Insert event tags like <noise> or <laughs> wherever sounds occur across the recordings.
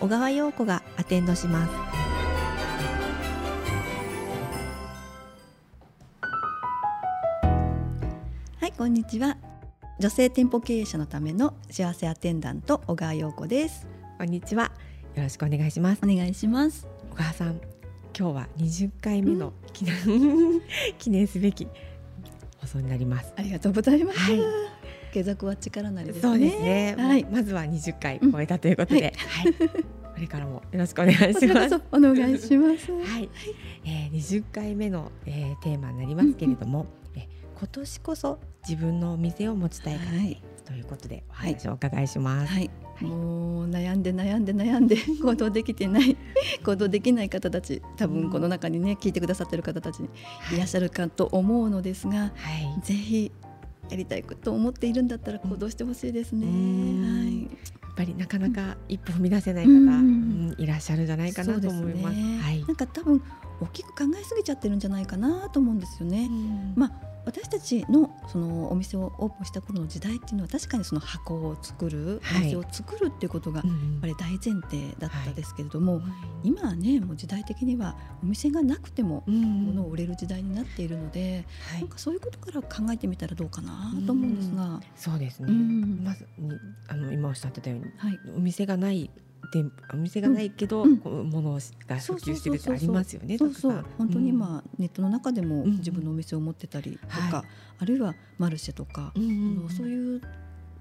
小川陽子がアテンドします。はいこんにちは。女性店舗経営者のための幸せアテンダント小川陽子です。こんにちは。よろしくお願いします。お願いします。小川さん今日は20回目の記念, <laughs> 記念すべき放送になります。ありがとうございます、はい継続は力なりですね。そうですね、はい。まずは20回超えたということで、はい。これからもよろしくお願いします。お願いします。はい、えー、20回目の、えー、テーマになりますけれども、えー今年こそ自分のお店を持ちたいから、はい。ということでお話をお伺いします。はい、もう悩んで悩んで悩んで <laughs> 行動できてない行動できない方たち多分この中にね聞いてくださってる方たちにいらっしゃるかと思うのですが、はい、ぜひやりたいと思っているんだったら行動してほしいですね。うんはいやっぱりなかなか一歩踏み出せない方、うんうんいらっしゃるんじゃないかなと思います。すねはいなんか多分大きく考えすぎちゃってるんじゃないかなと思うんですよね。まあ私たちのそのお店をオープンした頃の時代っていうのは確かにその箱を作る、はい。お店を作るっていうことがやっうん。ぱり大前提だったですけれども、うん今はねもう時代的にはお店がなくてもうん物を売れる時代になっているので、はい。なんかそういうことから考えてみたらどうかなと思うんですが、そうですね。うん。まずにあの今おっしゃってたようにはい、お店がない店お店がないけど、うん。こう物が普及してるってありますよね。そうそう。ん本当に今、ネットの中でもうん。自分のお店を持ってたりとか、はい。あるいはマルシェとか、うんうんあのそういう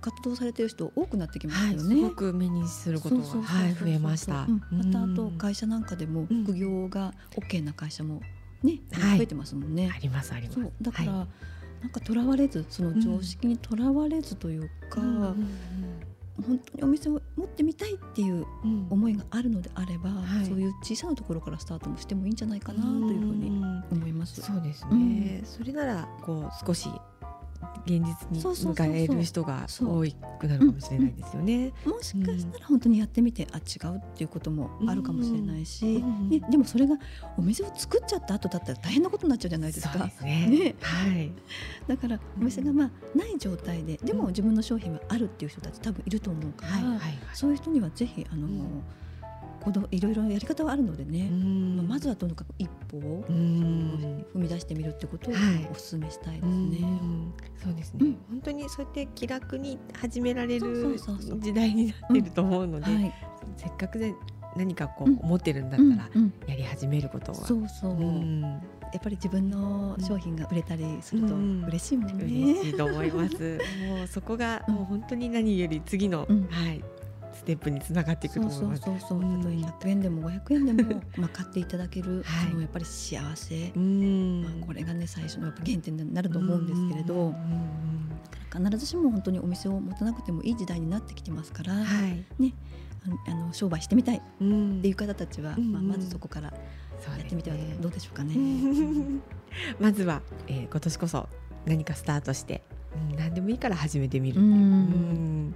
活動されてる人多くなってきまはい、すよね。すごく目にすることが増えました。うん。またあとうん会社なんかでもうん。副業が OK な会社もね、はい。増えてますもんね。ありますあります。だから、はなんかとらわれずその常識にとらわれずというか、いうん本当にお店を持ってみたいっていううん。うん思いがあるのであれば、はい。そういう小さなところからスタートもしてもいいんじゃないかなというふうにん。思います。そうですね、うん。それならこう少し現実に迎える人が多くなるかもしれないですよね。もしかしたら本当にやってみて、あ違うっていうこともあるかもしれないし、うん。ね、でもそれがお店を作っちゃった後だったら大変なことになっちゃうじゃないですか。すね。ね。はい。<laughs> だからお店がまあない状態ででも自分の商品はあるっていう人たち多分いると思うから、はい。はい。はい。そういう人にはぜひあの、うん行動いろいろやり方はあるのでね、うん。まあまずはとにかく一歩をうん。踏み出してみるってことをはい。お勧めしたいですうね。ん。そうですね、うん。本当にそうやって気楽に始められる時代になってると思うので、はい、せっかくで何かこうんう思ってるんだったらうんうん。やり始めることは、そうそう、うん。やっぱり自分の商品が売れたりするとうん。嬉しいもんね。嬉しいと思います。<laughs> もうそこがうん。もう本当に何より次の、うん。はいステップにつながっていくとそう思います。そうそう。そう、うん。たとえ100円でも500円でも <laughs> まあ買っていただける、はい。そのやっぱり幸せ、うん。まあ、これがね最初のやっぱ原点になると思うんですけれど、うん必ずしも本当にお店を持たなくてもいい時代になってきてますから、はい。あのあの商売してみたいっうん。ていう方たちは、うんまあ、まずそこからやってみてはどうでしょうかね。<laughs> まずは、えー今年こそ何かスタートして、うん、何でもいいから始めてみる。うん。うん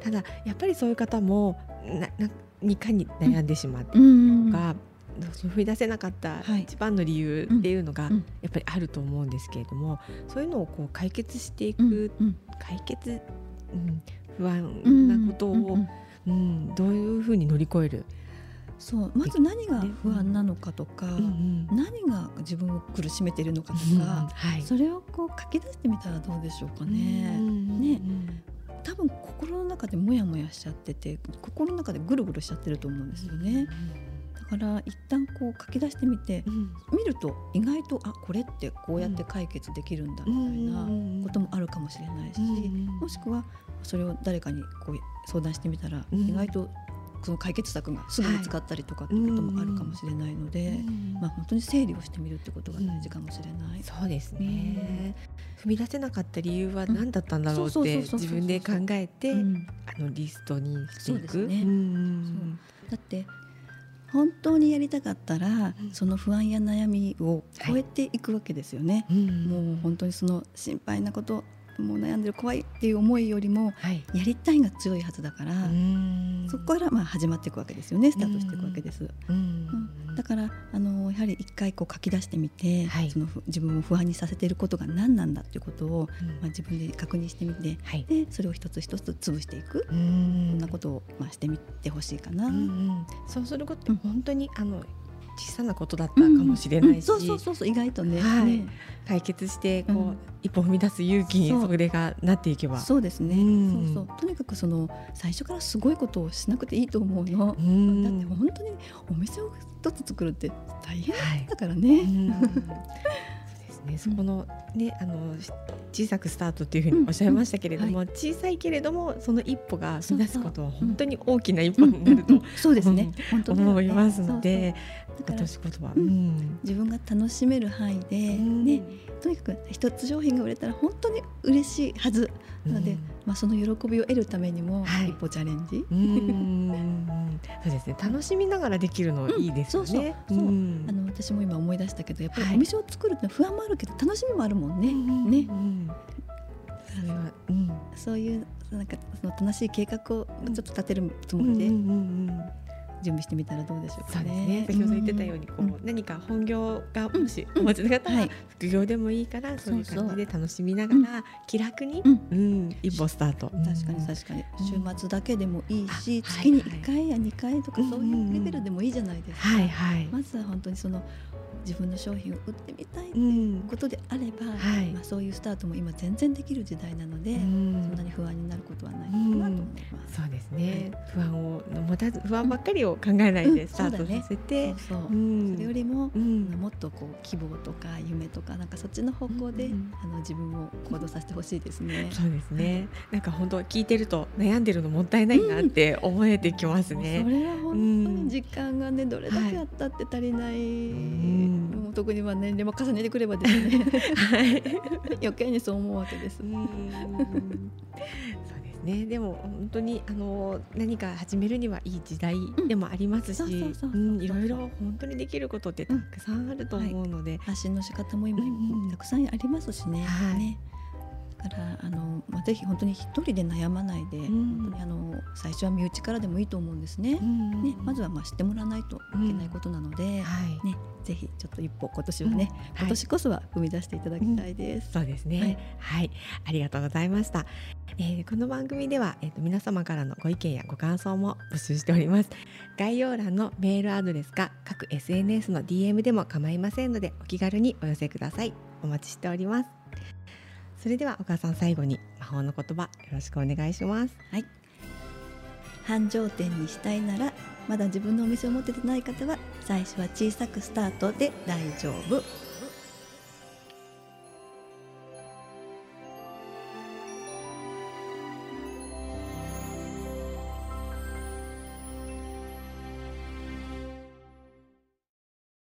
ただやっぱりそういう方もなな何かに悩んでしまってうん。とか、そう踏み出せなかったはい。一番の理由っていうのがうん。やっぱりあると思うんですけれども、そういうのをこう解決していうん。く、うん。解決、うん、不安なことを、うん。どういうふうに乗り越える、そうまず何が不安なのかとか、何が自分を苦しめているのかとうんか、はい。それをこう書き出してみたらどうでしょうかね。ね多分心の中でモヤモヤしちゃってて心の中でぐるぐるしちゃってると思うんですよね。だから一旦こう書き出してみてうん。見ると意外とあこれってこうやって解決できるんだみたいなこともあるかもしれないし、うん。もしくはそれを誰かにこう相談してみたらうん。意外とその解決策がすぐ見つかったりとかっていうこともあるかもしれないので、はい、まあ、本当に整理をしてみるってことが大事かもしれない。うん、そうですね、踏み出せなかった理由は何だったんだろうって自分で考えて、あのリストにしていく。ね、だって本当にやりたかったら、その不安や悩みを超えていくわけですよね。はい、もう本当にその心配なこともう悩んでる怖いっていう思いよりも、やりたいが強いはずだから、そこからまあ始まっていくわけですよねスタートしていくわけです。うん、だからあのやはり一回こう書き出してみて、はい、その自分を不安にさせていることが何なんだっていうことを、まあ、自分で確認してみて、はい、でそれを一つ一つ潰していく。こん。なことをまあしてみてほしいかな。そうすること本当にあの小さなことだったかもしれないし、そうそうそうそう意外とね。はい、解決してこう、うん、一歩踏み出す勇気にそれがなっていけば。そうですね、うん、そうそう。とにかくその最初からすごいことをしなくていいと思うの、うん、だって本当にお店を一つ作るって大変だからね。はいね、そこのねあの小さくスタートっていうふうにおっしゃいましたけれども、はい、小さいけれどもその一歩が踏み出すことは本当に大きな一歩になると、そうですね、思いますので落とし言葉、自分が楽しめる範囲で、ね、とにかく一つ商品が売れたら本当に嬉しいはずなので、まあ、その喜びを得るためにも一歩チャレンジ、そうですね。楽しみながらできるのいいですよね。そうそう。あの私も今思い出したけどやっぱりお店を作るって不安もあるけど楽しみもあるもんね。ね、それは、うん、そういうなんかその楽しい計画をちょっと立てるつもりで、準備してみたらどうでしょうかね。ね。先ほど言ってたように、こう、うん、何か本業がもしお持ちの方は、副業でもいいから、そういう感じで楽しみながら、気楽に、うん。一歩スタート。確かに確かに、週末だけでもいいし、月に1回や2回とかそういうレベルでもいいじゃないですか。はいはい、まずは本当にその自分の商品を売ってみたいということであれば、うん。はい、まあ、そういうスタートも今全然できる時代なので、うん、そんなに不安になることはないかなと思います。そうですね、はい、不安を持たず不安ばっかりを考えないでスタートさせて、そそれよりも、もっとこう希望とか夢とかなんかそっちの方向で、あの自分を行動させてほしいですね。そうですね、なんか本当聞いてると悩んでるのもったいないなって思えてきますね。それは本当に時間がねどれだけあったって足りない。もう特には年齢も重ねてくればですね、はい、余計にそう思うわけです。そうですね。でも本当にあの何か始めるにはいい時代でもありますし、いろいろ本当にできることってたくさんあると思うので、はい、発信の仕方も今、たくさんありますしね。はい、ねからあの、まあ、ぜひ本当に一人で悩まないで、うん、本当にあの最初は身内からでもいいと思うんですね。うん、ねまずはまあ知ってもらわないといけないことなので、うんはい、ね、ぜひちょっと一歩今年はね、今年こそは踏み出していただきたいです。そうですね、はい、はい、ありがとうございました。えー、この番組では、えーと、皆様からのご意見やご感想も募集しております。概要欄のメールアドレスか各 SNS の DM でも構いませんのでお気軽にお寄せください。お待ちしております。それではお母さん最後に魔法の言葉よろしくお願いします。はい。繁盛店にしたいならまだ自分のお店を持っててない方は最初は小さくスタートで大丈夫。